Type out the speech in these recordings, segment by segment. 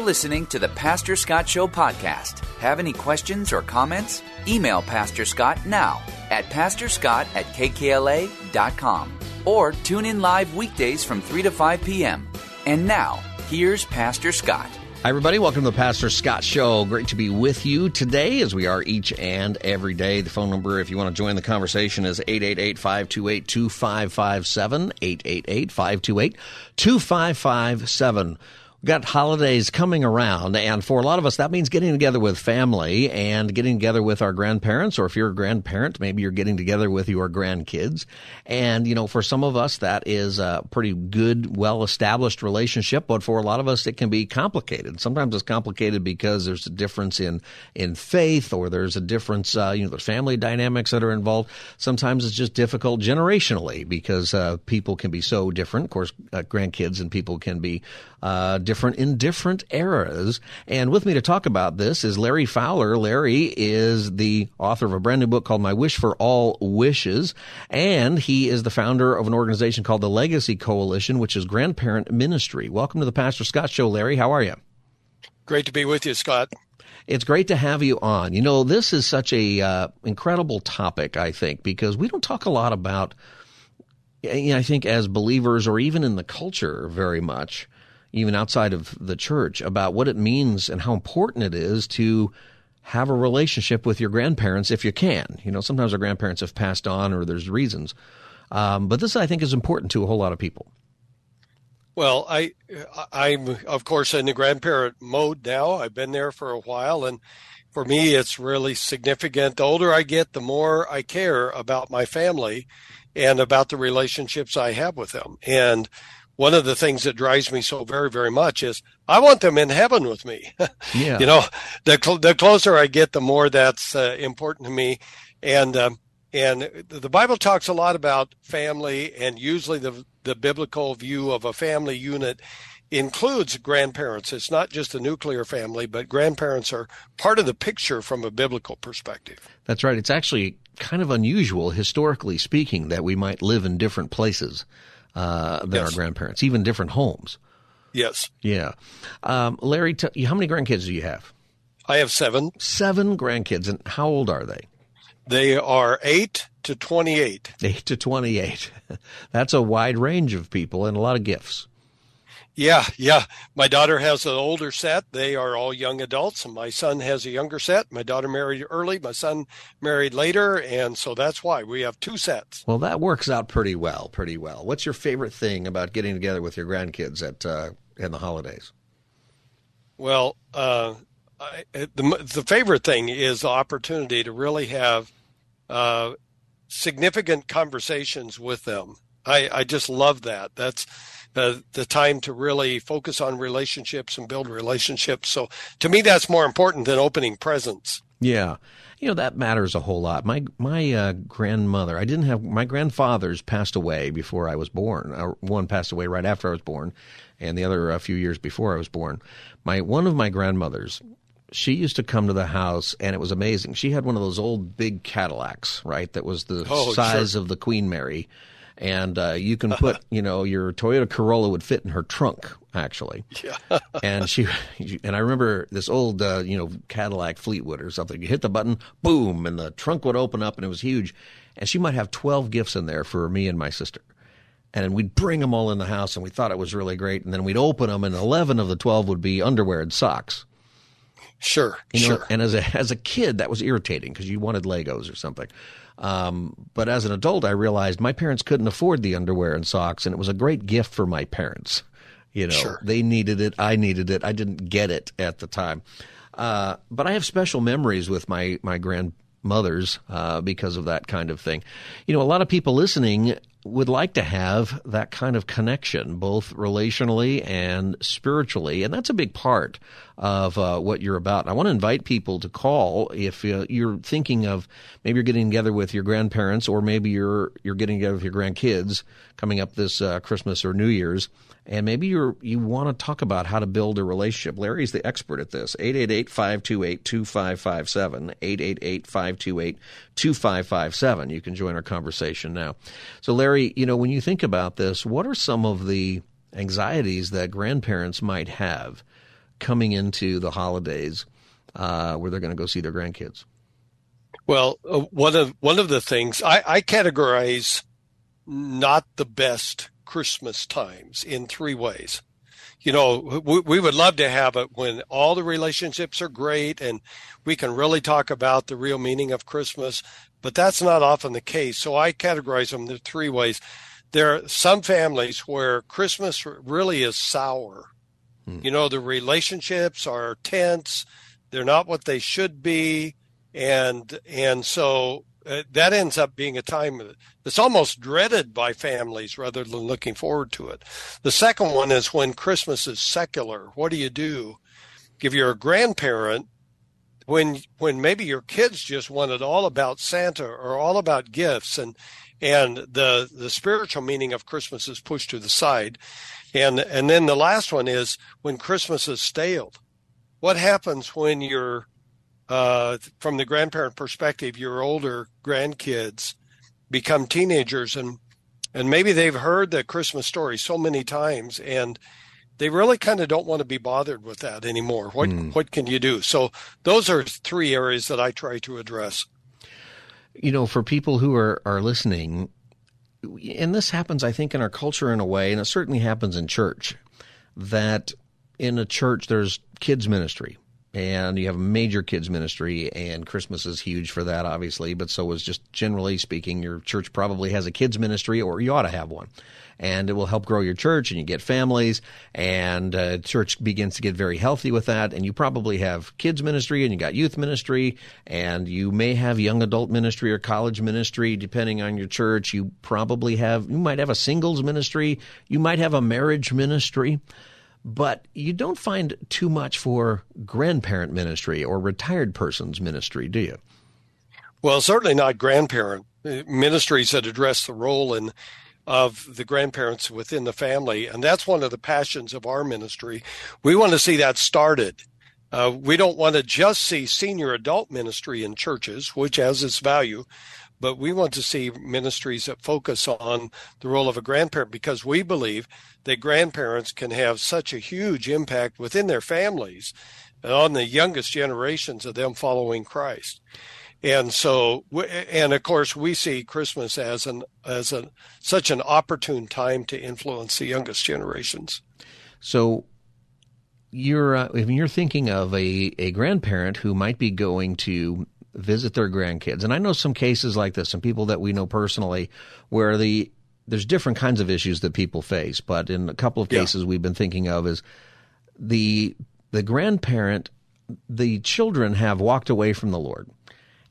You're listening to the Pastor Scott Show podcast. Have any questions or comments? Email Pastor Scott now at pastorscott at kkla.com or tune in live weekdays from 3 to 5 p.m. And now, here's Pastor Scott. Hi, everybody. Welcome to the Pastor Scott Show. Great to be with you today, as we are each and every day. The phone number, if you want to join the conversation, is 888 528 2557. 888 528 2557. Got holidays coming around, and for a lot of us, that means getting together with family and getting together with our grandparents, or if you're a grandparent, maybe you're getting together with your grandkids. And, you know, for some of us, that is a pretty good, well established relationship, but for a lot of us, it can be complicated. Sometimes it's complicated because there's a difference in, in faith, or there's a difference, uh, you know, there's family dynamics that are involved. Sometimes it's just difficult generationally because uh, people can be so different. Of course, uh, grandkids and people can be uh, different in different eras. And with me to talk about this is Larry Fowler. Larry is the author of a brand new book called My Wish for All Wishes, and he is the founder of an organization called the Legacy Coalition, which is grandparent ministry. Welcome to the Pastor Scott Show, Larry. How are you? Great to be with you, Scott. It's great to have you on. You know, this is such a uh, incredible topic, I think, because we don't talk a lot about. I think as believers, or even in the culture, very much even outside of the church, about what it means and how important it is to have a relationship with your grandparents if you can. You know, sometimes our grandparents have passed on or there's reasons. Um, but this, I think, is important to a whole lot of people. Well, I, I'm of course in the grandparent mode now. I've been there for a while, and for me, it's really significant. The older I get, the more I care about my family and about the relationships I have with them. And one of the things that drives me so very, very much is I want them in heaven with me. Yeah. you know, the cl- the closer I get, the more that's uh, important to me. And um, and the Bible talks a lot about family, and usually the the biblical view of a family unit includes grandparents. It's not just a nuclear family, but grandparents are part of the picture from a biblical perspective. That's right. It's actually kind of unusual, historically speaking, that we might live in different places uh, than yes. our grandparents, even different homes. Yes. Yeah. Um, Larry, t- how many grandkids do you have? I have seven. Seven grandkids. And how old are they? They are eight to 28. Eight to 28. That's a wide range of people and a lot of gifts. Yeah, yeah. My daughter has an older set. They are all young adults. And my son has a younger set. My daughter married early. My son married later. And so that's why we have two sets. Well, that works out pretty well, pretty well. What's your favorite thing about getting together with your grandkids at uh, in the holidays? Well, uh, I, the, the favorite thing is the opportunity to really have uh, significant conversations with them. I, I just love that. That's the the time to really focus on relationships and build relationships. So to me, that's more important than opening presents. Yeah. You know that matters a whole lot. My my uh, grandmother, I didn't have my grandfathers passed away before I was born. Uh, one passed away right after I was born, and the other a few years before I was born. My one of my grandmothers, she used to come to the house and it was amazing. She had one of those old big Cadillacs, right? That was the oh, size sure. of the Queen Mary and uh, you can put you know your Toyota Corolla would fit in her trunk actually. Yeah. and she and I remember this old uh, you know Cadillac Fleetwood or something. You hit the button, boom, and the trunk would open up and it was huge. And she might have twelve gifts in there for me and my sister. And we'd bring them all in the house, and we thought it was really great. And then we'd open them, and eleven of the twelve would be underwear and socks. Sure, you know, sure. And as a as a kid, that was irritating because you wanted Legos or something. Um, but as an adult, I realized my parents couldn't afford the underwear and socks, and it was a great gift for my parents. You know, sure. they needed it. I needed it. I didn't get it at the time. Uh, but I have special memories with my, my grandmothers uh, because of that kind of thing. You know, a lot of people listening would like to have that kind of connection, both relationally and spiritually. And that's a big part of uh, what you're about. I want to invite people to call if uh, you're thinking of maybe you're getting together with your grandparents or maybe you're, you're getting together with your grandkids coming up this uh, Christmas or New Year's and maybe you you want to talk about how to build a relationship. Larry's the expert at this. 888-528-2557, 888-528-2557. You can join our conversation now. So Larry, you know, when you think about this, what are some of the anxieties that grandparents might have coming into the holidays uh, where they're going to go see their grandkids? Well, uh, one of one of the things I, I categorize not the best Christmas times in three ways. You know, we, we would love to have it when all the relationships are great and we can really talk about the real meaning of Christmas, but that's not often the case. So I categorize them in three ways. There are some families where Christmas really is sour. Hmm. You know, the relationships are tense. They're not what they should be. And, and so uh, that ends up being a time that's almost dreaded by families rather than looking forward to it. The second one is when Christmas is secular. What do you do? If you're a grandparent, when when maybe your kids just wanted all about Santa or all about gifts and and the the spiritual meaning of Christmas is pushed to the side. And and then the last one is when Christmas is staled. What happens when you're uh, from the grandparent perspective, your older grandkids become teenagers and and maybe they've heard the Christmas story so many times and they really kind of don't want to be bothered with that anymore. What mm. what can you do? So those are three areas that I try to address. You know, for people who are are listening, and this happens, I think, in our culture in a way, and it certainly happens in church. That in a church, there's kids ministry, and you have a major kids ministry and christmas is huge for that obviously but so is just generally speaking your church probably has a kids ministry or you ought to have one. And it will help grow your church and you get families and uh, church begins to get very healthy with that and you probably have kids ministry and you got youth ministry and you may have young adult ministry or college ministry depending on your church. You probably have you might have a singles ministry. You might have a marriage ministry but you don't find too much for grandparent ministry or retired persons ministry, do you? Well, certainly not grandparent ministries that address the role in of the grandparents within the family, and that's one of the passions of our ministry. We want to see that started. Uh, we don't want to just see senior adult ministry in churches, which has its value, but we want to see ministries that focus on the role of a grandparent because we believe that grandparents can have such a huge impact within their families and on the youngest generations of them following Christ. And so, and of course, we see Christmas as an as a such an opportune time to influence the youngest generations. So, you're uh, if you're thinking of a a grandparent who might be going to visit their grandkids. And I know some cases like this, some people that we know personally, where the there's different kinds of issues that people face. But in a couple of cases yeah. we've been thinking of is the the grandparent, the children have walked away from the Lord.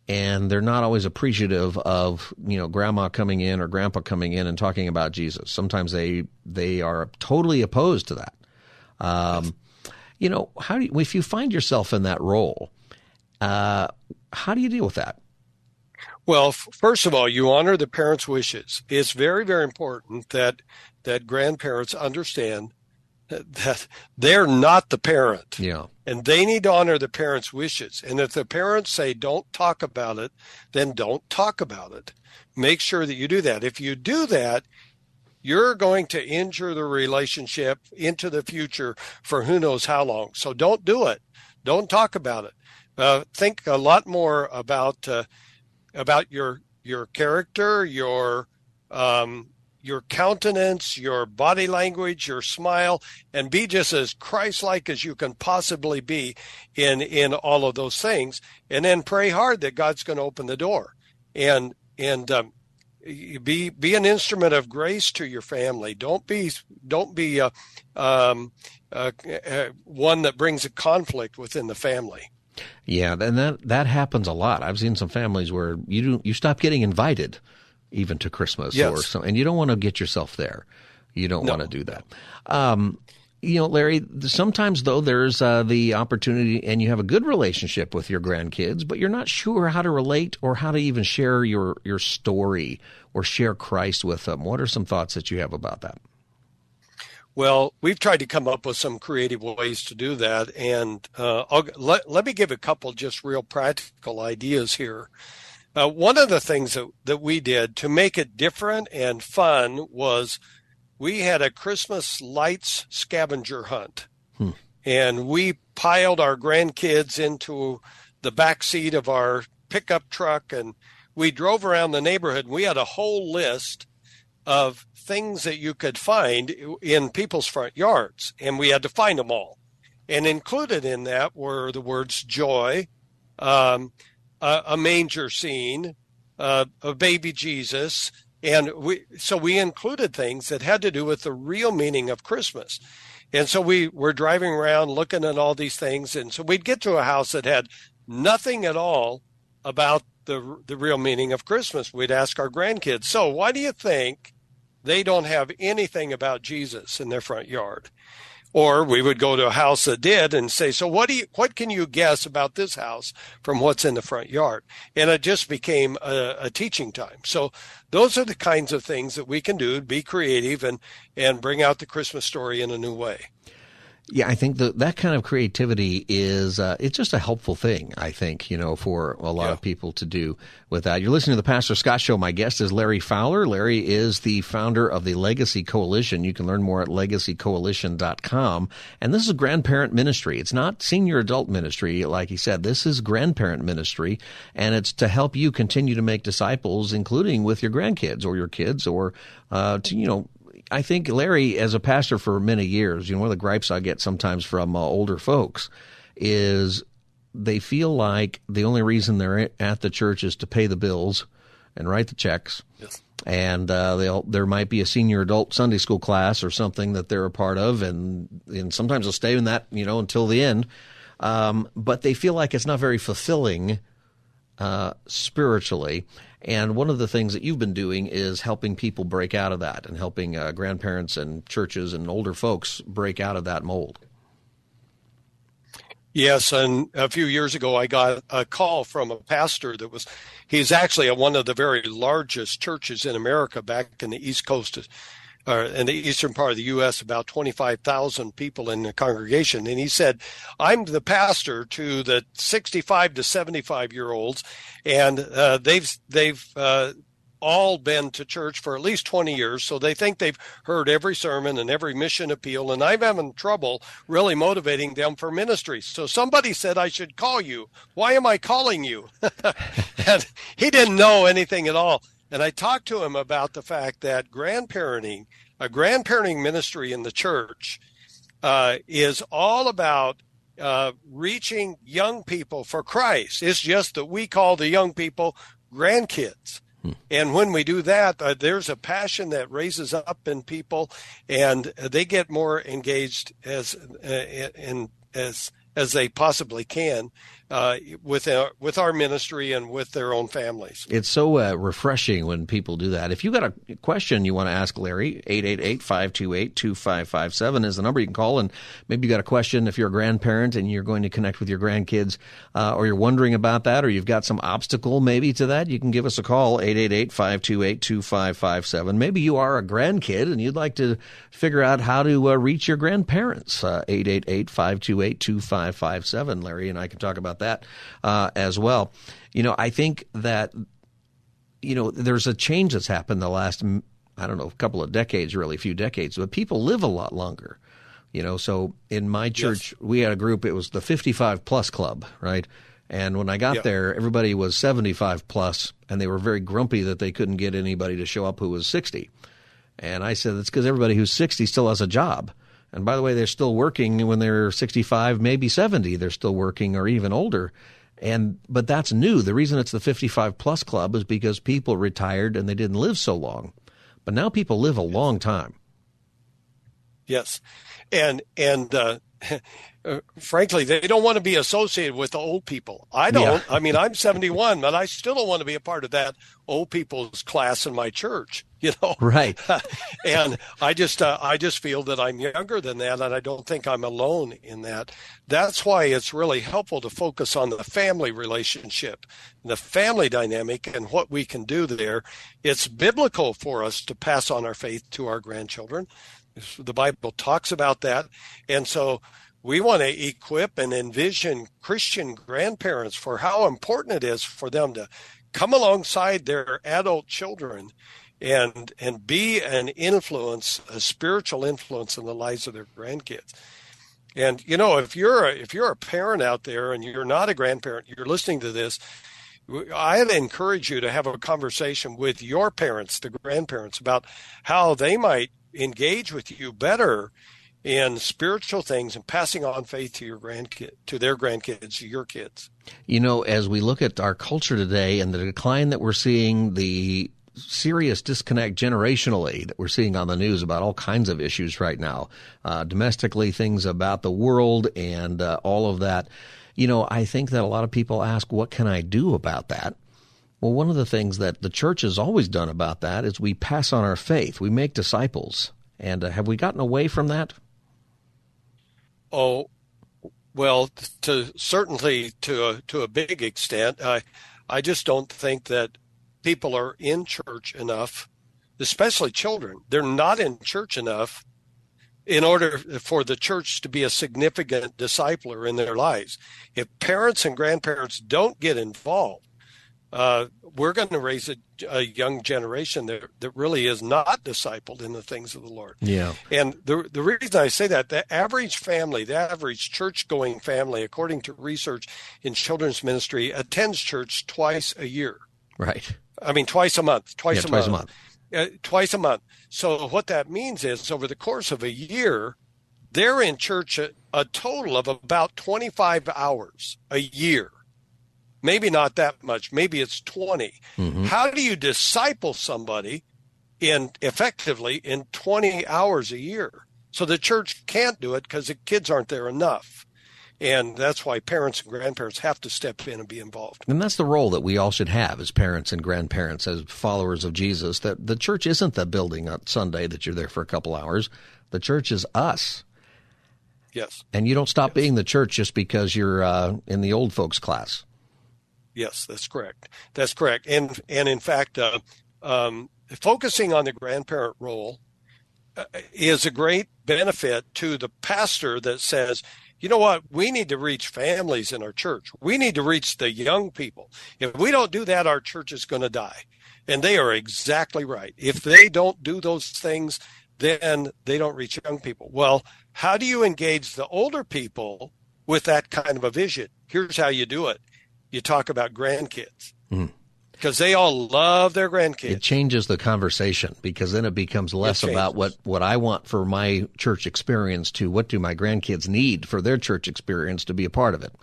And they're not always appreciative of you know grandma coming in or grandpa coming in and talking about Jesus. Sometimes they they are totally opposed to that. Um, you know, how do you, if you find yourself in that role? Uh, how do you deal with that? Well, first of all, you honor the parents' wishes. It's very, very important that that grandparents understand that they're not the parent. Yeah. And they need to honor the parents' wishes. And if the parents say don't talk about it, then don't talk about it. Make sure that you do that. If you do that, you're going to injure the relationship into the future for who knows how long. So don't do it. Don't talk about it uh, think a lot more about uh, about your your character, your um, your countenance, your body language, your smile, and be just as Christ-like as you can possibly be in in all of those things. And then pray hard that God's going to open the door, and and um, be be an instrument of grace to your family. Don't be don't be uh, um, uh, uh, one that brings a conflict within the family. Yeah, and that that happens a lot. I've seen some families where you do, you stop getting invited even to Christmas Yes. or something. And you don't want to get yourself there. You don't No. want to do that. Um, you know, Larry, sometimes though there's uh, the opportunity and you have a good relationship with your grandkids, but you're not sure how to relate or how to even share your, your story or share Christ with them. What are some thoughts that you have about that? Well, we've tried to come up with some creative ways to do that, and uh, let let me give a couple just real practical ideas here. Uh, one of the things that that we did to make it different and fun was we had a Christmas lights scavenger hunt, and we piled our grandkids into the back seat of our pickup truck, and we drove around the neighborhood. And we had a whole list of things that you could find in people's front yards, and we had to find them all. And included in that were the words joy, um, a, a manger scene, uh, a baby Jesus, and we so we included things that had to do with the real meaning of Christmas. And so we were driving around looking at all these things, and so we'd get to a house that had nothing at all about the the real meaning of Christmas. We'd ask our grandkids, "So, why do you think they don't have anything about Jesus in their front yard?" Or we would go to a house that did and say, "So, what do you what can you guess about this house from what's in the front yard?" And it just became a, a teaching time. So, those are the kinds of things that we can do: be creative and and bring out the Christmas story in a new way. Yeah, I think that that kind of creativity is uh, it's just a helpful thing. I think you know for a lot Yeah. of people to do with that. You're listening to the Pastor Scott Show. My guest is Larry Fowler. Larry is the founder of the Legacy Coalition. You can learn more at legacycoalition.com. And this is grandparent ministry. It's not senior adult ministry, like he said. This is grandparent ministry, and it's to help you continue to make disciples, including with your grandkids or your kids, or uh, to you know I think Larry, as a pastor for many years, you know, one of the gripes I get sometimes from uh, older folks is they feel like the only reason they're at the church is to pay the bills and write the checks. Yes. And uh, they'll there might be a senior adult Sunday school class or something that they're a part of, and and sometimes they'll stay in that you know until the end. Um, but they feel like it's not very fulfilling uh, spiritually. And one of the things that you've been doing is helping people break out of that and helping uh, grandparents and churches and older folks break out of that mold. Yes, and a few years ago, I got a call from a pastor that was, he's actually at one of the very largest churches in America back in the East Coast, or in the eastern part of the U.S., about 25,000 people in the congregation. And he said, I'm the pastor to the 65 to 75 year olds, and uh, they've, they've, uh, all been to church for at least 20 years, so they think they've heard every sermon and every mission appeal, and I'm having trouble really motivating them for ministry. So somebody said I should call you. Why am I calling you? and he didn't know anything at all. And I talked to him about the fact that grandparenting, a grandparenting ministry in the church, uh, is all about uh, reaching young people for Christ. It's just that we call the young people grandkids. And when we do that, uh, there's a passion that raises up in people, and they get more engaged as uh, in as as they possibly can uh, with our, with our ministry and with their own families. It's so uh, refreshing when people do that. If you got a question you want to ask Larry, 888-528-2557 is the number you can call. And maybe you got a question if you're a grandparent and you're going to connect with your grandkids uh, or you're wondering about that or you've got some obstacle maybe to that, you can give us a call, 888-528-2557. Maybe you are a grandkid and you'd like to figure out how to uh, reach your grandparents, uh, 888-528-2557. Larry and I can talk about that uh, as well. You know, I think that you know, there's a change that's happened the last, I don't know, a couple of decades, really, a few decades, but people live a lot longer. You know, so in my church, we had a group, it was the 55 plus club, right? And when I got Yeah. there, everybody was 75 plus, and they were very grumpy that they couldn't get anybody to show up who was 60. And I said, it's because everybody who's 60 still has a job. And by the way, they're still working when they're 65, maybe 70. They're still working or even older. And, but that's new. The reason it's the 55 plus club is because people retired and they didn't live so long. But now people live a long time. Yes, and and uh, frankly, they don't want to be associated with the old people. I don't. Yeah. I mean, I'm 71, but I still don't want to be a part of that old people's class in my church. You know, right? and I just, uh, I just feel that I'm younger than that, and I don't think I'm alone in that. That's why it's really helpful to focus on the family relationship, the family dynamic, and what we can do there. It's biblical for us to pass on our faith to our grandchildren. The Bible talks about that, and so we want to equip and envision Christian grandparents for how important it is for them to come alongside their adult children and and be an influence, a spiritual influence in the lives of their grandkids. And you know, if you're a, if you're a parent out there and you're not a grandparent, you're listening to this, I'd encourage you to have a conversation with your parents, the grandparents, about how they might engage with you better in spiritual things and passing on faith to your grandkid to their grandkids to your kids. You know as we look at our culture today and the decline that we're seeing the serious disconnect generationally that we're seeing on the news about all kinds of issues right now uh, domestically things about the world and uh, all of that you know i think that a lot of people ask what can i do about that well, one of the things that the church has always done about that is we pass on our faith. We make disciples. And uh, have we gotten away from that? Oh, well, to certainly to a, to a big extent, I I just don't think that people are in church enough, especially children. They're not in church enough in order for the church to be a significant discipler in their lives. If parents and grandparents don't get involved, uh, we're going to raise a, a, young generation that, that really is not discipled in the things of the Lord. Yeah. And the, the reason I say that, the average family, the average church going family, according to research in children's ministry, attends church twice a year. Right. I mean, twice a month, twice, yeah, a, twice month. a month. Uh, twice a month. So what that means is over the course of a year, they're in church a, a total of about 25 hours a year maybe not that much. Maybe it's 20 mm-hmm. how do you disciple somebody in effectively in 20 hours a year? So the church can't do it because the kids aren't there enough. And that's why parents and grandparents have to step in and be involved. And that's the role that we all should have as parents and grandparents as followers of jesus that the church isn't the building on sunday that you're there for a couple hours. The church is us. Yes. And you don't stop yes. being the church just because you're uh, in the old folks class Yes, that's correct. That's correct. And and in fact, uh, um, focusing on the grandparent role uh, is a great benefit to the pastor that says, you know what, we need to reach families in our church. We need to reach the young people. If we don't do that, our church is going to die. And they are exactly right. If they don't do those things, then they don't reach young people. Well, how do you engage the older people with that kind of a vision? Here's how you do it you talk about grandkids mm. because they all love their grandkids. It changes the conversation because then it becomes less it about what, what I want for my church experience to what do my grandkids need for their church experience to be a part of it.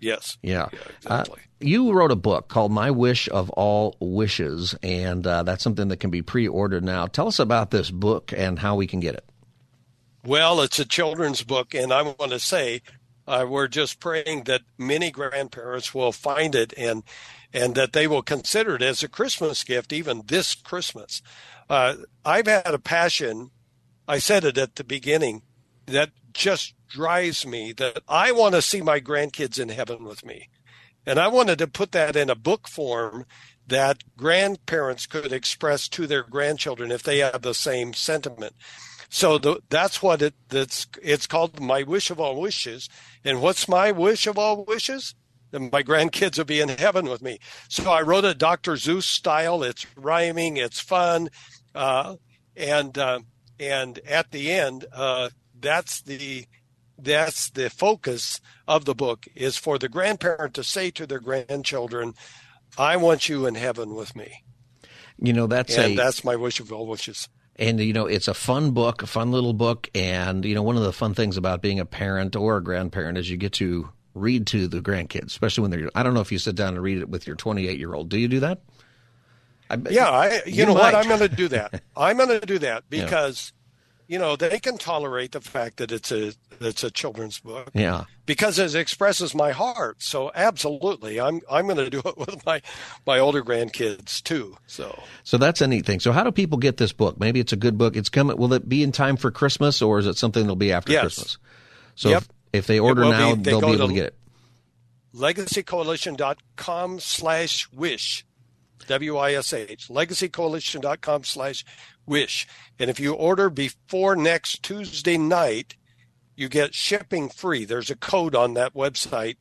Yes. Yeah. yeah exactly. Uh, you wrote a book called My Wish of All Wishes, and uh, that's something that can be pre ordered now. Tell us about this book and how we can get it. Well, it's a children's book, and I want to say uh, we're just praying that many grandparents will find it and and that they will consider it as a Christmas gift, even this Christmas. Uh, I've had a passion. I said it at the beginning that just drives me that I want to see my grandkids in heaven with me. And I wanted to put that in a book form that grandparents could express to their grandchildren if they have the same sentiment. So the, that's what it that's it's called my wish of all wishes. And what's my wish of all wishes? That my grandkids will be in heaven with me. So I wrote it Dr. Seuss style. It's rhyming. It's fun, uh, and uh, and at the end, uh, that's the that's the focus of the book is for the grandparent to say to their grandchildren, "I want you in heaven with me." You know that's and a, that's my wish of all wishes. And, you know, it's a fun book, a fun little book. And, you know, one of the fun things about being a parent or a grandparent is you get to read to the grandkids, especially when they're, I don't know if you sit down and read it with your 28 year old. Do you do that? I, yeah, I, you, you know might. what? I'm going to do that. I'm going to do that because, you know, they can tolerate the fact that it's a it's a children's book. Yeah. Because it expresses my heart. So absolutely, I'm I'm going to do it with my my older grandkids too. So So that's a neat thing. So how do people get this book? Maybe it's a good book. It's coming. Will it be in time for Christmas, or is it something that'll be after Yes. Christmas? So Yep. if, if they order will be. now, They they'll be able to- to get it. legacycoalition.com slash wish w-i-s-h legacycoalition.com slash wish. And if you order before next tuesday night you get shipping free. There's a code on that website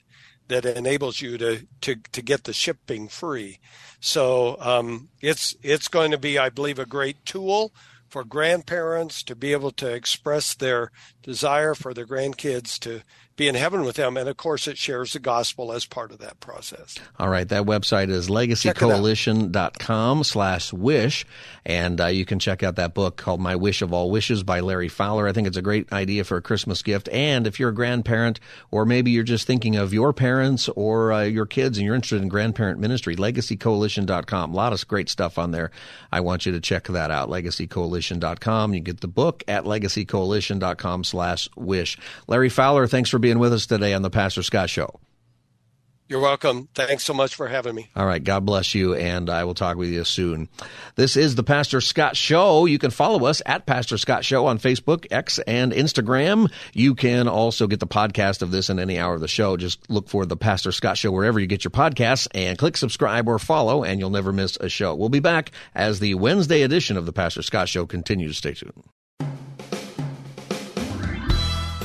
that enables you to to, to get the shipping free. So um, it's it's going to be i believe a great tool for grandparents to be able to express their desire for their grandkids to be in heaven with them and of course it shares the gospel as part of that process All right, that website is legacycoalition.com slash wish, and uh, you can check out that book called My Wish of All Wishes by Larry Fowler. I think it's a great idea for a Christmas gift, and if you're a grandparent, or maybe you're just thinking of your parents or uh, your kids and you're interested in grandparent ministry, legacycoalition.com. A lot of great stuff on there. I want you to check that out, legacycoalition.com. You get the book at legacycoalition.com slash wish. Larry Fowler, thanks for being with us today on the Pastor Scott Show. you're welcome thanks so much for having me All right. God bless you, and I will talk with you soon. This is the Pastor Scott Show. You can follow us at Pastor Scott Show on Facebook, X, and Instagram. You can also get the podcast of this in any hour of the show. Just look for the Pastor Scott Show wherever you get your podcasts and click subscribe or follow, and you'll never miss a show. We'll be back as the Wednesday edition of the Pastor Scott Show continues. Stay tuned.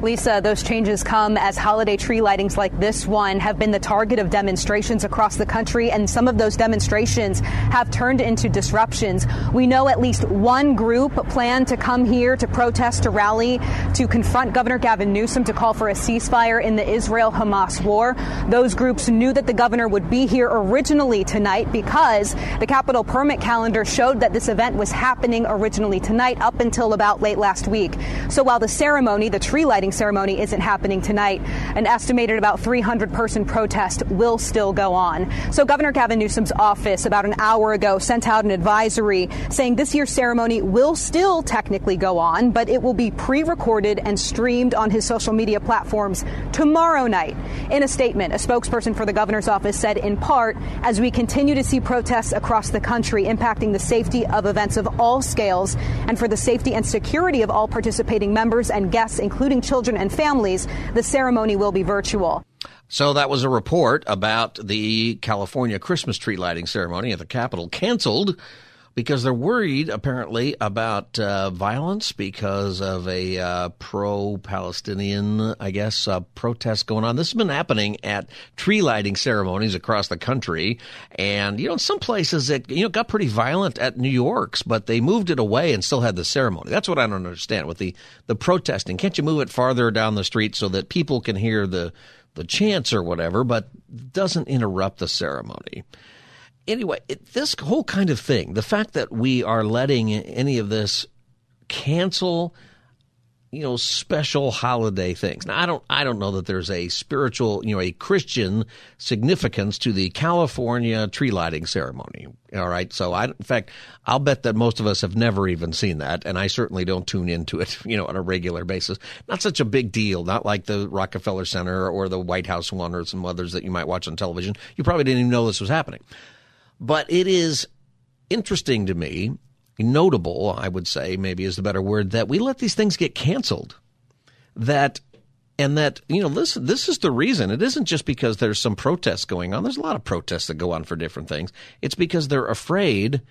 Lisa, those changes come as holiday tree lightings like this one have been the target of demonstrations across the country, and some of those demonstrations have turned into disruptions. We know at least one group planned to come here to protest, to rally, to confront Governor Gavin Newsom to call for a ceasefire in the Israel Hamas war. Those groups knew that the governor would be here originally tonight because the Capitol permit calendar showed that this event was happening originally tonight up until about late last week. So while the ceremony, the tree lighting ceremony, isn't happening tonight, an estimated about 300 person protest will still go on. So Governor Gavin Newsom's office about an hour ago sent out an advisory saying this year's ceremony will still technically go on, but it will be pre recorded and streamed on his social media platforms tomorrow night. In a statement, a spokesperson for the governor's office said, in part, as we continue to see protests across the country impacting the safety of events of all scales and for the safety and security of all participating members and guests, including children and families, the ceremony will be virtual. So that was a report about the California Christmas tree lighting ceremony at the Capitol canceled because they're worried apparently about uh, violence because of a uh, pro-Palestinian, I guess, uh, protest going on. This has been happening at tree lighting ceremonies across the country, and you know, in some places it you know got pretty violent at New York's, but they moved it away and still had the ceremony. That's what I don't understand with the the protesting. Can't you move it farther down the street so that people can hear the the chants or whatever, but doesn't interrupt the ceremony? Anyway, it, this whole kind of thing, the fact that we are letting any of this cancel, you know, special holiday things. Now, I don't, I don't know that there's a spiritual, you know, a Christian significance to the California tree lighting ceremony. All right, so I, in fact, I'll bet that most of us have never even seen that, and I certainly don't tune into it, you know, on a regular basis. Not such a big deal, not like the Rockefeller Center or the White House one or some others that you might watch on television. You probably didn't even know this was happening. But it is interesting to me, notable, I would say, maybe is the better word, that we let these things get canceled. That and that you know this this is the reason. It isn't just because there's some protests going on. There's a lot of protests that go on for different things. It's because they're afraid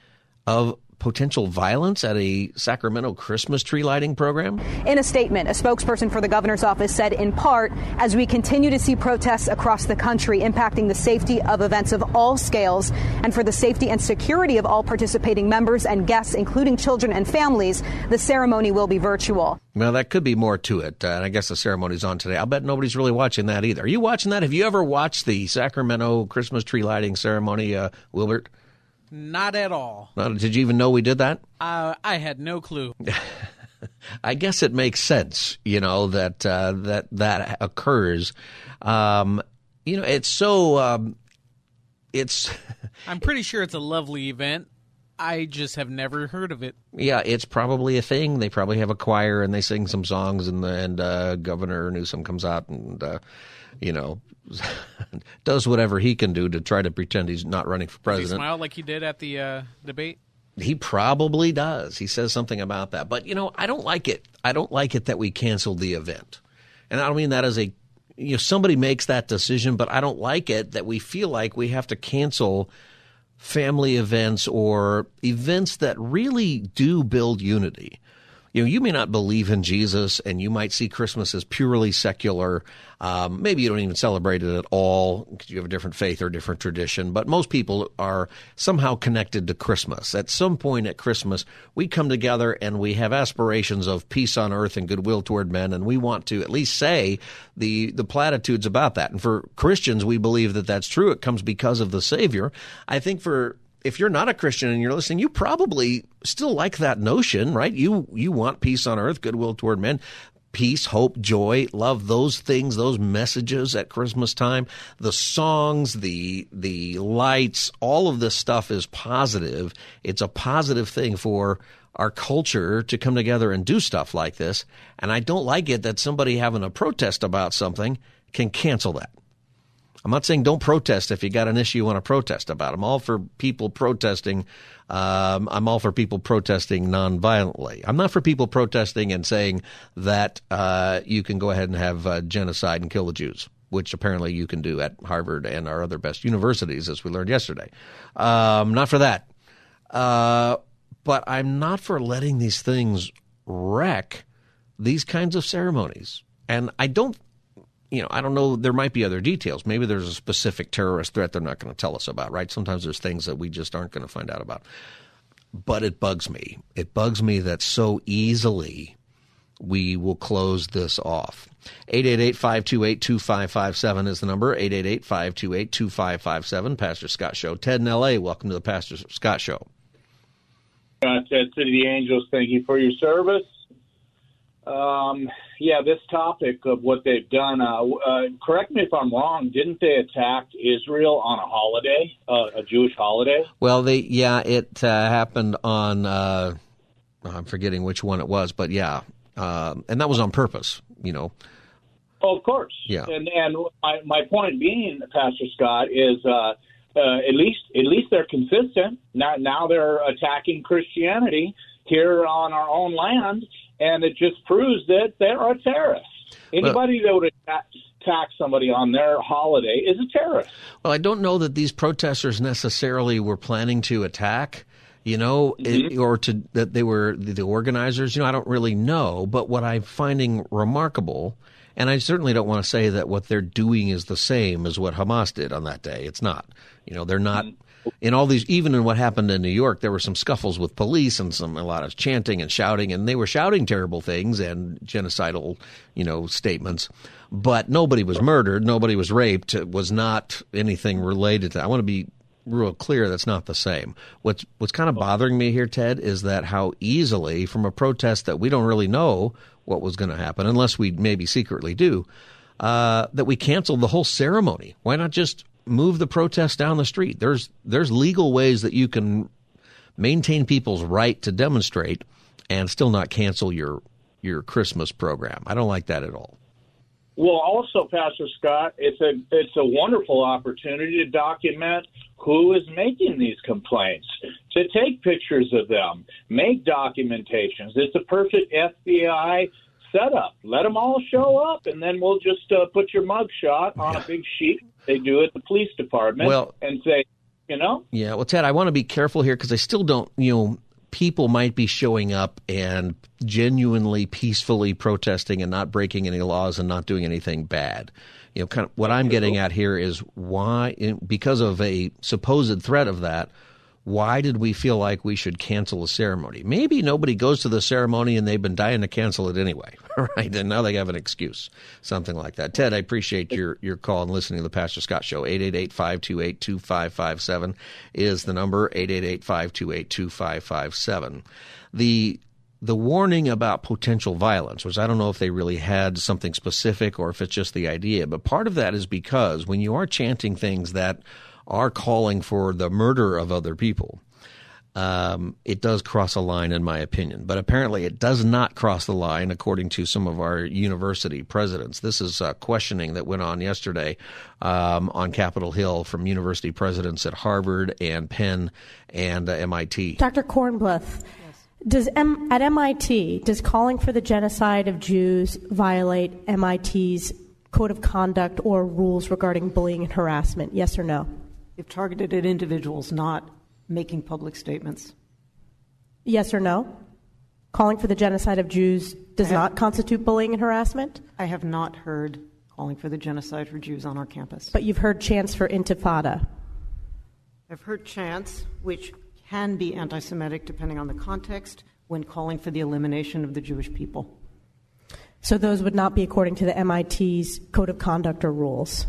of potential violence at a Sacramento Christmas tree lighting program? In a statement, a spokesperson for the governor's office said, in part, as we continue to see protests across the country impacting the safety of events of all scales and for the safety and security of all participating members and guests, including children and families, the ceremony will be virtual. Well, that could be more to it. Uh, and I guess the ceremony's on today. I'll bet nobody's really watching that either. Are you watching that? Have you ever watched the Sacramento Christmas tree lighting ceremony, uh, Wilbert? Not at all. Not, did you even know we did that? Uh, I had no clue. I guess it makes sense, you know, that uh, that that occurs. Um, you know, it's so um, it's. I'm pretty sure it's a lovely event. I just have never heard of it. Yeah, it's probably a thing. They probably have a choir and they sing some songs, and and uh, Governor Newsom comes out and uh, you know does whatever he can do to try to pretend he's not running for president. Does he smile like he did at the uh, debate. He probably does. He says something about that. But, you know, I don't like it. I don't like it that we canceled the event. And I don't mean that as a, you know, somebody makes that decision, but I don't like it that we feel like we have to cancel family events or events that really do build unity you know, you may not believe in Jesus and you might see Christmas as purely secular. Um, maybe you don't even celebrate it at all because you have a different faith or different tradition. But most people are somehow connected to Christmas. At some point at Christmas, we come together and we have aspirations of peace on earth and goodwill toward men, and we want to at least say the the platitudes about that. And for Christians, we believe that that's true. It comes because of the Savior. I think for if you're not a Christian and you're listening, you probably still like that notion, right? You you want peace on earth, goodwill toward men, peace, hope, joy, love, those things, those messages at Christmas time, the songs, the the lights, all of this stuff is positive. It's a positive thing for our culture to come together and do stuff like this. And I don't like it that somebody having a protest about something can cancel that. I'm not saying don't protest if you got an issue you want to protest about. I'm all for people protesting. Um, I'm all for people protesting nonviolently. I'm not for people protesting and saying that uh, you can go ahead and have uh, genocide and kill the Jews, which apparently you can do at Harvard and our other best universities, as we learned yesterday. Um, not for that. Uh, but I'm not for letting these things wreck these kinds of ceremonies. And I don't you know, I don't know. There might be other details. Maybe there's a specific terrorist threat they're not going to tell us about, right? Sometimes there's things that we just aren't going to find out about. But it bugs me. It bugs me that so easily we will close this off. 888-528-2557 is the number. 888-528-2557. Pastor Scott Show. Ted in L.A., welcome to the Pastor Scott Show. Uh, Ted City Angels, thank you for your service. Um, yeah, this topic of what they've done. Uh, uh, correct me if I'm wrong. Didn't they attack Israel on a holiday, uh, a Jewish holiday? Well, they yeah, it uh, happened on. Uh, I'm forgetting which one it was, but yeah, um, and that was on purpose. You know. Oh, of course. Yeah. And and my my point being, Pastor Scott, is. Uh, uh, at least, at least they're consistent. Now, now they're attacking Christianity here on our own land, and it just proves that they're a terrorist. Anybody well, that would attack, attack somebody on their holiday is a terrorist. Well, I don't know that these protesters necessarily were planning to attack you know, mm-hmm. it, or to that they were the organizers. You know, I don't really know, but what I'm finding remarkable, and I certainly don't want to say that what they're doing is the same as what Hamas did on that day. It's not. You know, they're not. Mm-hmm in all these, even in what happened in New York, there were some scuffles with police and some a lot of chanting and shouting, and they were shouting terrible things and genocidal, you know, statements. But nobody was murdered, nobody was raped. It was not anything related to. I want to be real clear that's not the same. What's what's kind of bothering me here, Ted, is that how easily from a protest that we don't really know what was going to happen, unless we maybe secretly do, uh, that we canceled the whole ceremony. Why not just move the protest down the street. There's there's legal ways that you can maintain people's right to demonstrate and still not cancel your your Christmas program. I don't like that at all. Well, also, Pastor Scott, it's a it's a wonderful opportunity to document who is making these complaints, to take pictures of them, make documentations. It's a perfect FBI setup. Let them all show up, and then we'll just uh, put your mug shot on a big sheet. They do at the police department, well, and say, you know. Yeah, well, Ted, I want to be careful here because I still don't, you know, people might be showing up and genuinely peacefully protesting and not breaking any laws and not doing anything bad. You know, kind of what I'm getting at here is why, because of a supposed threat of that, why did we feel like we should cancel a ceremony? Maybe nobody goes to the ceremony and they've been dying to cancel it anyway, right? And now they have an excuse, something like that. Ted, I appreciate your, your call and listening to the Pastor Scott Show. 888-528-2557 is the number, 888-528-2557. The the warning about potential violence, which I don't know if they really had something specific or if it's just the idea, but part of that is because when you are chanting things that are calling for the murder of other people, um, it does cross a line, in my opinion. But apparently, it does not cross the line, according to some of our university presidents. This is uh, questioning that went on yesterday um, on Capitol Hill from university presidents at Harvard and Penn and uh, MIT. Dr. Kornbluth, does M- at MIT does calling for the genocide of Jews violate MIT's code of conduct or rules regarding bullying and harassment? Yes or no? If targeted at individuals, not making public statements. Yes or no? Calling for the genocide of Jews does have, not constitute bullying and harassment? I have not heard calling for the genocide for Jews on our campus. But you've heard chants for intifada. I've heard chants which can be anti Semitic depending on the context when calling for the elimination of the Jewish people. So those would not be according to the MIT's code of conduct or rules?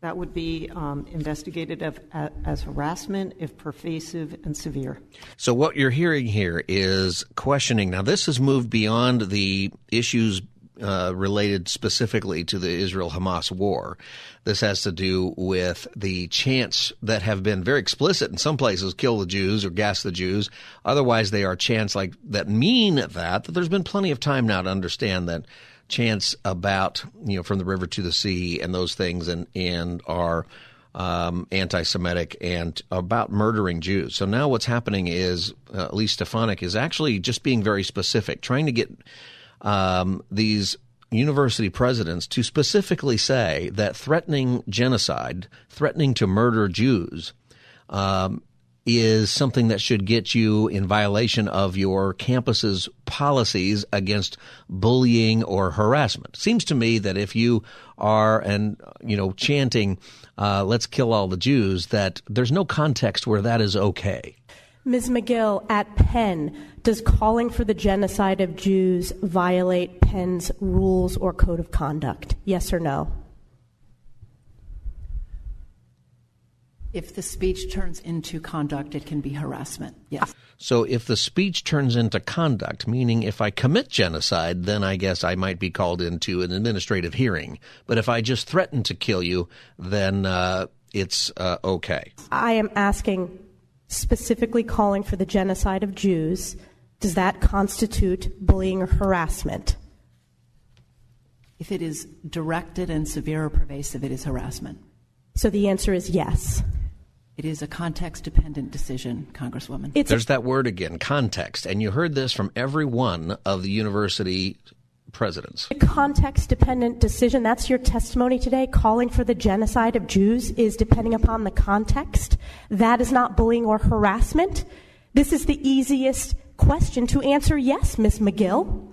That would be um, investigated as, as harassment if pervasive and severe. So, what you're hearing here is questioning. Now, this has moved beyond the issues uh, related specifically to the Israel Hamas war. This has to do with the chants that have been very explicit in some places kill the Jews or gas the Jews. Otherwise, they are chants like that mean that, that there's been plenty of time now to understand that chants about you know from the river to the sea and those things and and are um, anti-Semitic and about murdering Jews. So now what's happening is uh, Elise Stefanik is actually just being very specific, trying to get um, these university presidents to specifically say that threatening genocide, threatening to murder Jews, um, is something that should get you in violation of your campus's policies against bullying or harassment. Seems to me that if you are and you know chanting uh, "Let's kill all the Jews," that there's no context where that is okay. Ms. Magill, at Penn, does calling for the genocide of Jews violate Penn's rules or code of conduct? Yes or no? If the speech turns into conduct, it can be harassment. Yes. So if the speech turns into conduct, meaning if I commit genocide, then I guess I might be called into an administrative hearing. But if I just threaten to kill you, then uh, it's uh, okay. I am asking specifically calling for the genocide of Jews. Does that constitute bullying or harassment? If it is directed and severe or pervasive, it is harassment. So the answer is yes. It is a context dependent decision, Congresswoman. It's There's a- that word again, context. And you heard this from every one of the university presidents. A context dependent decision. That's your testimony today. Calling for the genocide of Jews is depending upon the context. That is not bullying or harassment. This is the easiest question to answer yes, Ms. Magill.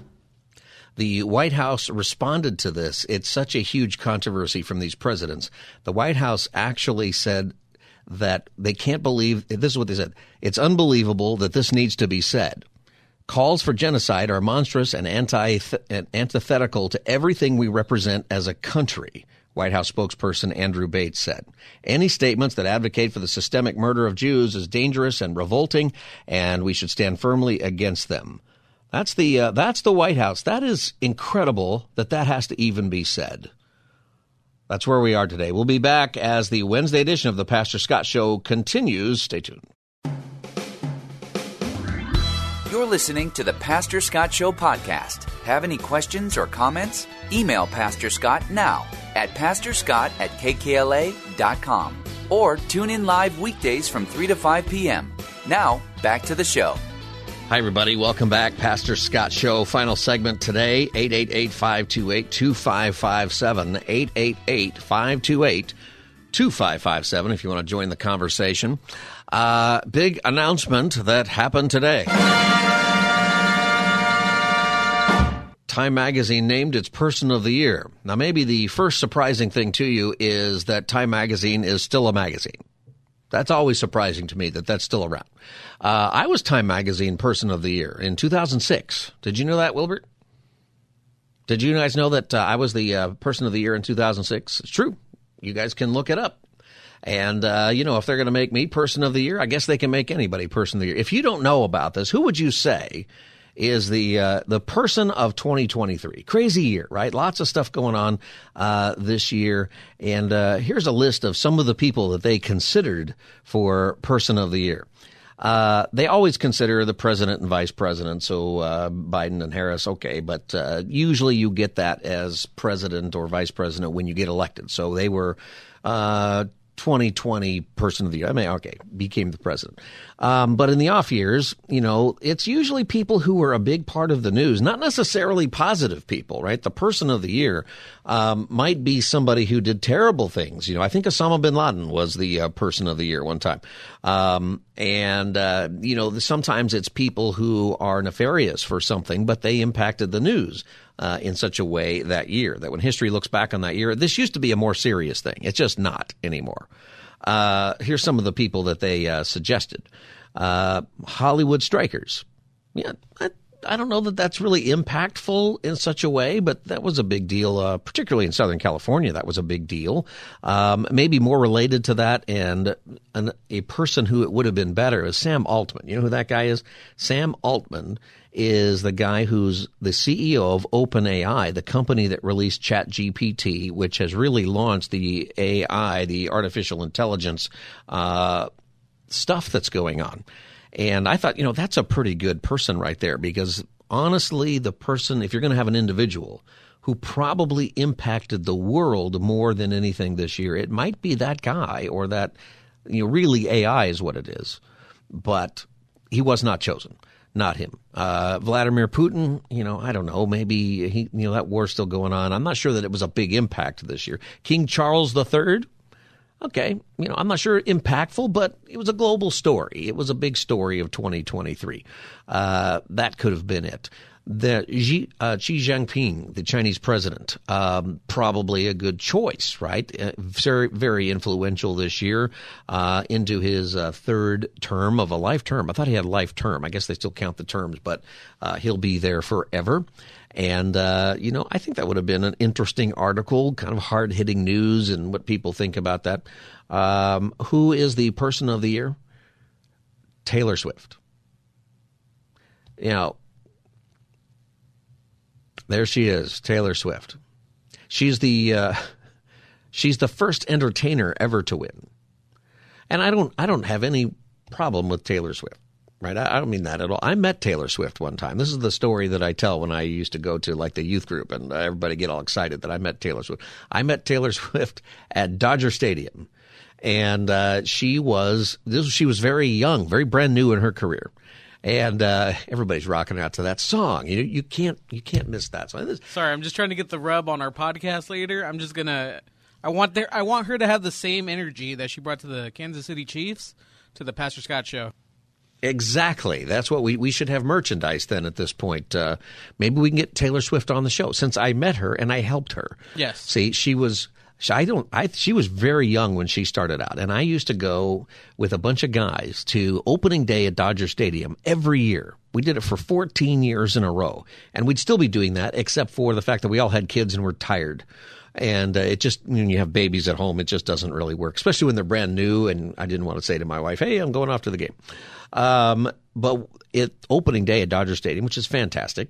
The White House responded to this. It's such a huge controversy from these presidents. The White House actually said that they can't believe this is what they said. It's unbelievable that this needs to be said. Calls for genocide are monstrous and anti and antithetical to everything we represent as a country. White House spokesperson Andrew Bates said. Any statements that advocate for the systemic murder of Jews is dangerous and revolting, and we should stand firmly against them. That's the uh, that's the White House. That is incredible that that has to even be said. That's where we are today. We'll be back as the Wednesday edition of the Pastor Scott Show continues. Stay tuned. You're listening to the Pastor Scott Show podcast. Have any questions or comments? Email Pastor Scott now at pastorscott at kkla.com or tune in live weekdays from 3 to 5 p.m. Now, back to the show. Hi, everybody. Welcome back. Pastor Scott Show. Final segment today 888 528 2557. 888 528 2557 if you want to join the conversation. Uh, big announcement that happened today. Time Magazine named its Person of the Year. Now, maybe the first surprising thing to you is that Time Magazine is still a magazine. That's always surprising to me that that's still around. Uh, I was Time Magazine Person of the Year in 2006. Did you know that, Wilbert? Did you guys know that uh, I was the uh, Person of the Year in 2006? It's true. You guys can look it up. And, uh, you know, if they're going to make me Person of the Year, I guess they can make anybody Person of the Year. If you don't know about this, who would you say is the uh, the person of 2023. Crazy year, right? Lots of stuff going on uh, this year, and uh, here's a list of some of the people that they considered for person of the year. Uh, they always consider the president and vice president, so uh, Biden and Harris, okay, but uh, usually you get that as president or vice president when you get elected. So they were 2020 person of the year. I mean, okay, became the president. Um, but in the off years, you know, it's usually people who are a big part of the news, not necessarily positive people, right? The person of the year um, might be somebody who did terrible things. You know, I think Osama bin Laden was the uh, person of the year one time. Um, and, uh, you know, sometimes it's people who are nefarious for something, but they impacted the news uh, in such a way that year that when history looks back on that year, this used to be a more serious thing. It's just not anymore. Uh, here's some of the people that they uh, suggested uh, Hollywood strikers. Yeah, I, don't know that that's really impactful in such a way, but that was a big deal, uh, particularly in Southern California. That was a big deal. Um, maybe more related to that, and an, a person who it would have been better is Sam Altman. You know who that guy is? Sam Altman is the guy who's the CEO of OpenAI, the company that released ChatGPT, which has really launched the AI, the artificial intelligence uh, stuff that's going on. And I thought, you know, that's a pretty good person right there because honestly, the person, if you're going to have an individual who probably impacted the world more than anything this year, it might be that guy or that, you know, really AI is what it is. But he was not chosen not him. Uh, Vladimir Putin, you know, I don't know. Maybe he, you know, that war's still going on. I'm not sure that it was a big impact this year. King Charles III, okay, you know, I'm not sure impactful, but it was a global story. It was a big story of 2023. Uh, that could have been it the Xi, uh, Xi Jinping, the Chinese president, um, probably a good choice, right? Uh, very, very influential this year uh, into his uh, third term of a life term. I thought he had a life term. I guess they still count the terms, but uh, he'll be there forever. And, uh, you know, I think that would have been an interesting article, kind of hard hitting news and what people think about that. Um, who is the person of the year? Taylor Swift. You know, there she is, Taylor Swift. She's the uh, she's the first entertainer ever to win, and I don't I don't have any problem with Taylor Swift. Right, I, I don't mean that at all. I met Taylor Swift one time. This is the story that I tell when I used to go to like the youth group, and everybody get all excited that I met Taylor Swift. I met Taylor Swift at Dodger Stadium, and uh, she was this. She was very young, very brand new in her career and uh, everybody's rocking out to that song. You you can't you can't miss that song. Sorry, I'm just trying to get the rub on our podcast later. I'm just gonna. I want there. I want her to have the same energy that she brought to the Kansas City Chiefs to the Pastor Scott show. Exactly. That's what we we should have merchandise then at this point. Uh, maybe we can get Taylor Swift on the show since I met her and I helped her. Yes. See, she was I don't. I she was very young when she started out, and I used to go with a bunch of guys to opening day at Dodger Stadium every year. We did it for 14 years in a row, and we'd still be doing that, except for the fact that we all had kids and were tired. And uh, it just when you have babies at home, it just doesn't really work, especially when they're brand new. And I didn't want to say to my wife, "Hey, I'm going off to the game." Um, but it opening day at Dodger Stadium, which is fantastic,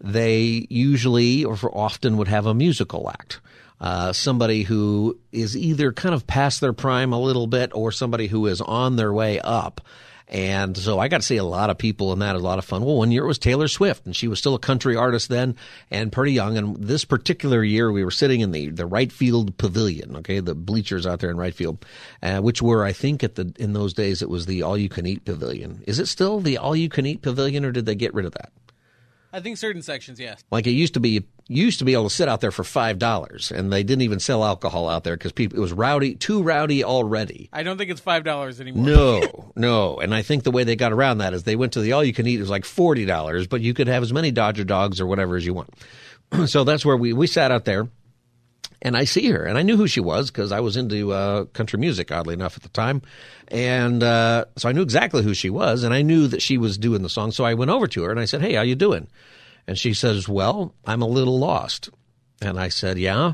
they usually or for often would have a musical act uh, somebody who is either kind of past their prime a little bit or somebody who is on their way up. And so I got to see a lot of people in that. A lot of fun. Well, one year it was Taylor Swift, and she was still a country artist then and pretty young. And this particular year, we were sitting in the, the right field pavilion, okay, the bleachers out there in right field, uh, which were, I think, at the in those days it was the all you can eat pavilion. Is it still the all you can eat pavilion, or did they get rid of that? I think certain sections, yes. Like it used to be, used to be able to sit out there for five dollars, and they didn't even sell alcohol out there because people it was rowdy, too rowdy already. I don't think it's five dollars anymore. No, no, and I think the way they got around that is they went to the all you can eat. It was like forty dollars, but you could have as many Dodger dogs or whatever as you want. so that's where we we sat out there And I see her, and I knew who she was because I was into uh, country music, oddly enough, at the time. And uh, so I knew exactly who she was, and I knew that she was doing the song. So I went over to her and I said, "Hey, how you doing?" And she says, "Well, I'm a little lost." And I said, "Yeah."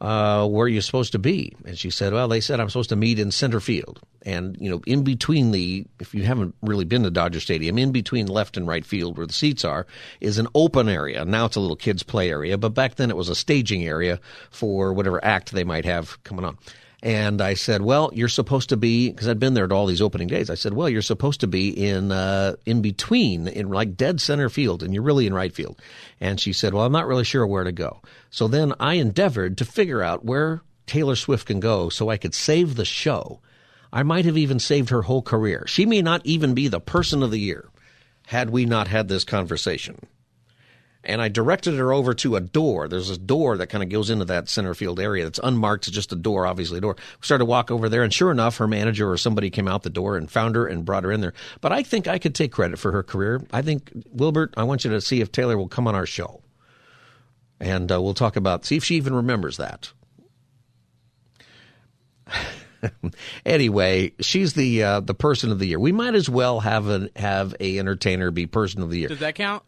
Uh, where are you supposed to be? And she said, well, they said I'm supposed to meet in center field. And, you know, in between the, if you haven't really been to Dodger Stadium, in between left and right field where the seats are is an open area. Now it's a little kids' play area, but back then it was a staging area for whatever act they might have coming on. And I said, "Well, you're supposed to be because I'd been there at all these opening days." I said, "Well, you're supposed to be in uh, in between, in like dead center field, and you're really in right field." And she said, "Well, I'm not really sure where to go." So then I endeavored to figure out where Taylor Swift can go, so I could save the show. I might have even saved her whole career. She may not even be the person of the year had we not had this conversation and I directed her over to a door. There's a door that kind of goes into that center field area that's unmarked. It's just a door, obviously a door. We started to walk over there, and sure enough, her manager or somebody came out the door and found her and brought her in there. But I think I could take credit for her career. I think, Wilbert, I want you to see if Taylor will come on our show. And uh, we'll talk about, see if she even remembers that. anyway, she's the uh, the person of the year. We might as well have an have a entertainer be person of the year. Does that count?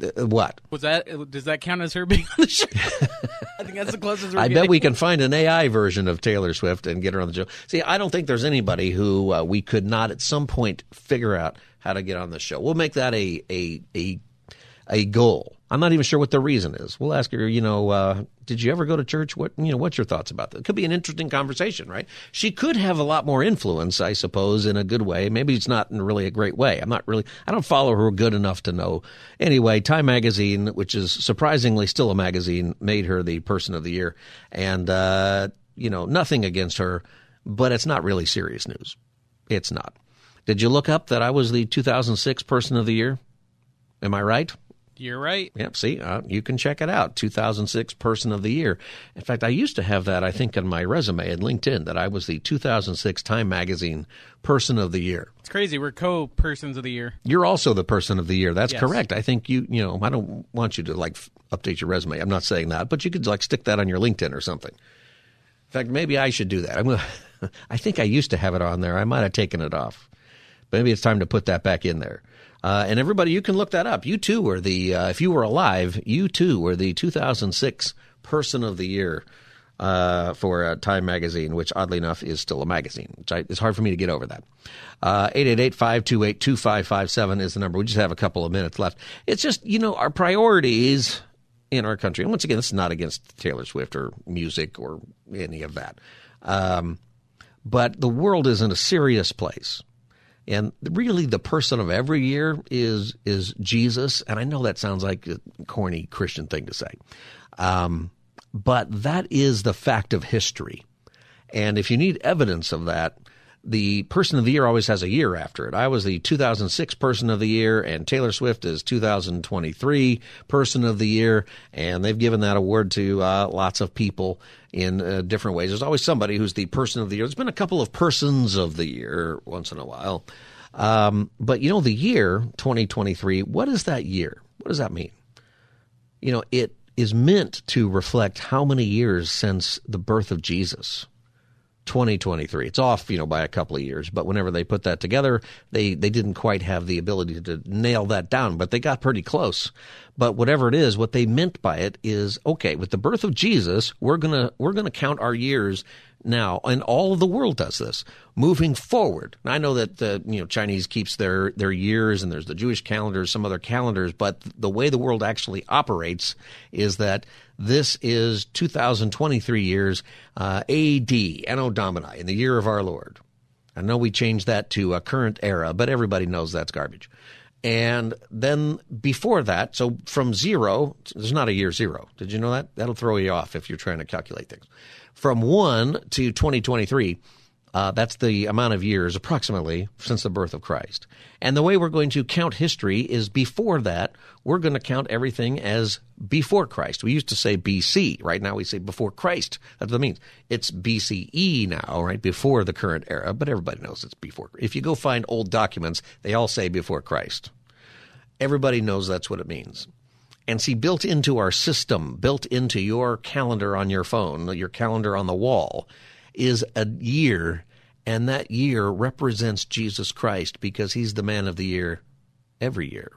Uh, what was that? Does that count as her being on the show? I think that's the closest. I bet we can find an AI version of Taylor Swift and get her on the show. See, I don't think there's anybody who uh, we could not at some point figure out how to get on the show. We'll make that a a a a goal. I'm not even sure what the reason is. We'll ask her, you know, uh, did you ever go to church? What, you know, what's your thoughts about that? It could be an interesting conversation, right? She could have a lot more influence, I suppose, in a good way. Maybe it's not in really a great way. I'm not really, I don't follow her good enough to know. Anyway, Time Magazine, which is surprisingly still a magazine, made her the person of the year. And, uh, you know, nothing against her, but it's not really serious news. It's not. Did you look up that I was the 2006 person of the year? Am I right? You're right. Yep. See, uh, you can check it out. 2006 Person of the Year. In fact, I used to have that, I think, on my resume at LinkedIn that I was the 2006 Time Magazine Person of the Year. It's crazy. We're co persons of the year. You're also the Person of the Year. That's Yes. correct. I think you, you know, I don't want you to like update your resume. I'm not saying that, but you could like stick that on your LinkedIn or something. In fact, maybe I should do that. I'm gonna, I think I used to have it on there. I might have taken it off. Maybe it's time to put that back in there. Uh, and everybody, you can look that up. You too were the, uh, if you were alive, you too were the 2006 Person of the Year uh, for uh, Time Magazine, which oddly enough is still a magazine. It's hard for me to get over that. Uh, Eight eight eight five two eight two five five seven is the number. We just have a couple of minutes left. It's just you know our priorities in our country. And once again, is not against Taylor Swift or music or any of that. Um, but the world is in a serious place. And really, the person of every year is is Jesus. And I know that sounds like a corny Christian thing to say, um, but that is the fact of history. And if you need evidence of that, the person of the year always has a year after it. I was the 2006 person of the year, and Taylor Swift is 2023 person of the year, and they've given that award to uh, lots of people in uh, different ways. There's always somebody who's the person of the year. There's been a couple of persons of the year once in a while. Um, but you know, the year 2023, what is that year? What does that mean? You know, it is meant to reflect how many years since the birth of Jesus. 2023. It's off, you know, by a couple of years, but whenever they put that together, they they didn't quite have the ability to nail that down, but they got pretty close. But whatever it is, what they meant by it is okay, with the birth of Jesus, we're to we're to count our years now, and all of the world does this moving forward. I know that the you know Chinese keeps their their years, and there's the Jewish calendars, some other calendars, but the way the world actually operates is that this is 2023 years uh, A.D. Anno Domini, in the year of our Lord. I know we changed that to a current era, but everybody knows that's garbage. And then before that, so from zero, there's not a year zero. Did you know that? That'll throw you off if you're trying to calculate things. From one to 2023, uh, that's the amount of years approximately since the birth of Christ. And the way we're going to count history is before that, we're going to count everything as before Christ. We used to say BC. Right now we say before Christ. That's what it means. It's BCE now, right? Before the current era, but everybody knows it's before. If you go find old documents, they all say before Christ. Everybody knows that's what it means. And see, built into our system, built into your calendar on your phone, your calendar on the wall, is a year, and that year represents Jesus Christ because he's the man of the year every year.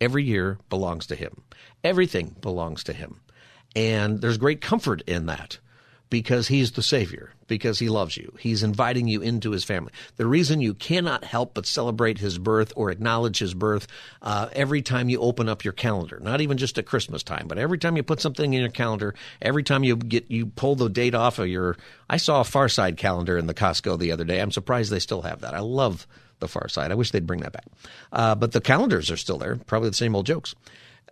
Every year belongs to him. Everything belongs to him. And there's great comfort in that because he's the Savior, because he loves you. He's inviting you into his family. The reason you cannot help but celebrate his birth or acknowledge his birth uh, every time you open up your calendar, not even just at Christmas time, but every time you put something in your calendar, every time you get you pull the date off of your. I saw a Far Side calendar in the Costco the other day. I'm surprised they still have that. I love the Far Side. I wish they'd bring that back. Uh, but the calendars are still there, probably the same old jokes.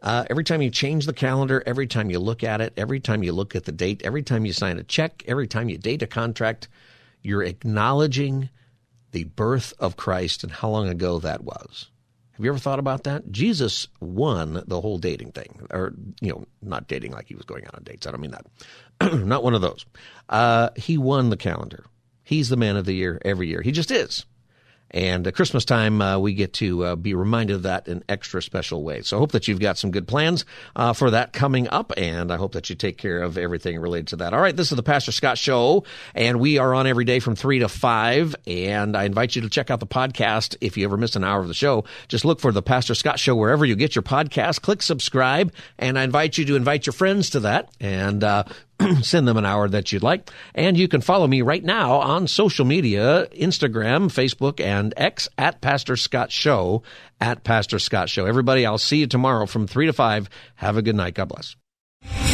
Uh, every time you change the calendar, every time you look at it, every time you look at the date, every time you sign a check, every time you date a contract, you're acknowledging the birth of Christ and how long ago that was. Have you ever thought about that? Jesus won the whole dating thing, or you know, not dating like he was going out on dates. I don't mean that. not one of those. Uh, he won the calendar. He's the man of the year every year. He just is. And at Christmas time, uh, we get to uh, be reminded of that in extra special ways. So I hope that you've got some good plans uh, for that coming up, and I hope that you take care of everything related to that. All right, this is the Pastor Scott Show, and we are on every day from 3 to 5. And I invite you to check out the podcast if you ever miss an hour of the show. Just look for the Pastor Scott Show wherever you get your podcast. Click subscribe, and I invite you to invite your friends to that. And uh, send them an hour that you'd like. And you can follow me right now on social media Instagram, Facebook, and X at Pastor Scott Show. At Pastor Scott Show. Everybody, I'll see you tomorrow from 3 to 5. Have a good night. God bless.